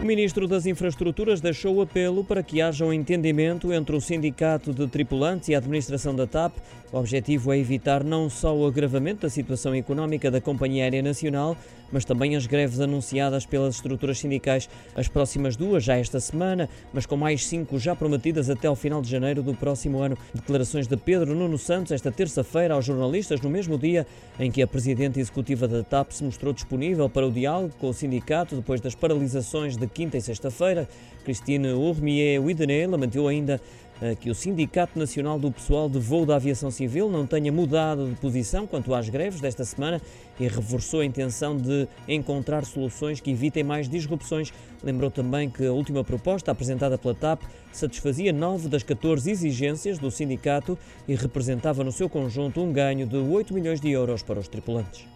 O Ministro das Infraestruturas deixou o apelo para que haja um entendimento entre o Sindicato de Tripulantes e a Administração da TAP. O objetivo é evitar não só o agravamento da situação económica da Companhia Aérea Nacional, mas também as greves anunciadas pelas estruturas sindicais. As próximas duas já esta semana, mas com mais cinco já prometidas até ao final de janeiro do próximo ano. Declarações de Pedro Nuno Santos esta terça-feira aos jornalistas, no mesmo dia em que a Presidente Executiva da TAP se mostrou disponível para o diálogo com o sindicato depois das paralisações de quinta e sexta-feira. Christine Urmier Widenay lamentou ainda eh, que o Sindicato Nacional do Pessoal de Voo da Aviação Civil não tenha mudado de posição quanto às greves desta semana e reforçou a intenção de encontrar soluções que evitem mais disrupções. Lembrou também que a última proposta apresentada pela TAP satisfazia nove das 14 exigências do sindicato e representava no seu conjunto um ganho de 8 milhões de euros para os tripulantes.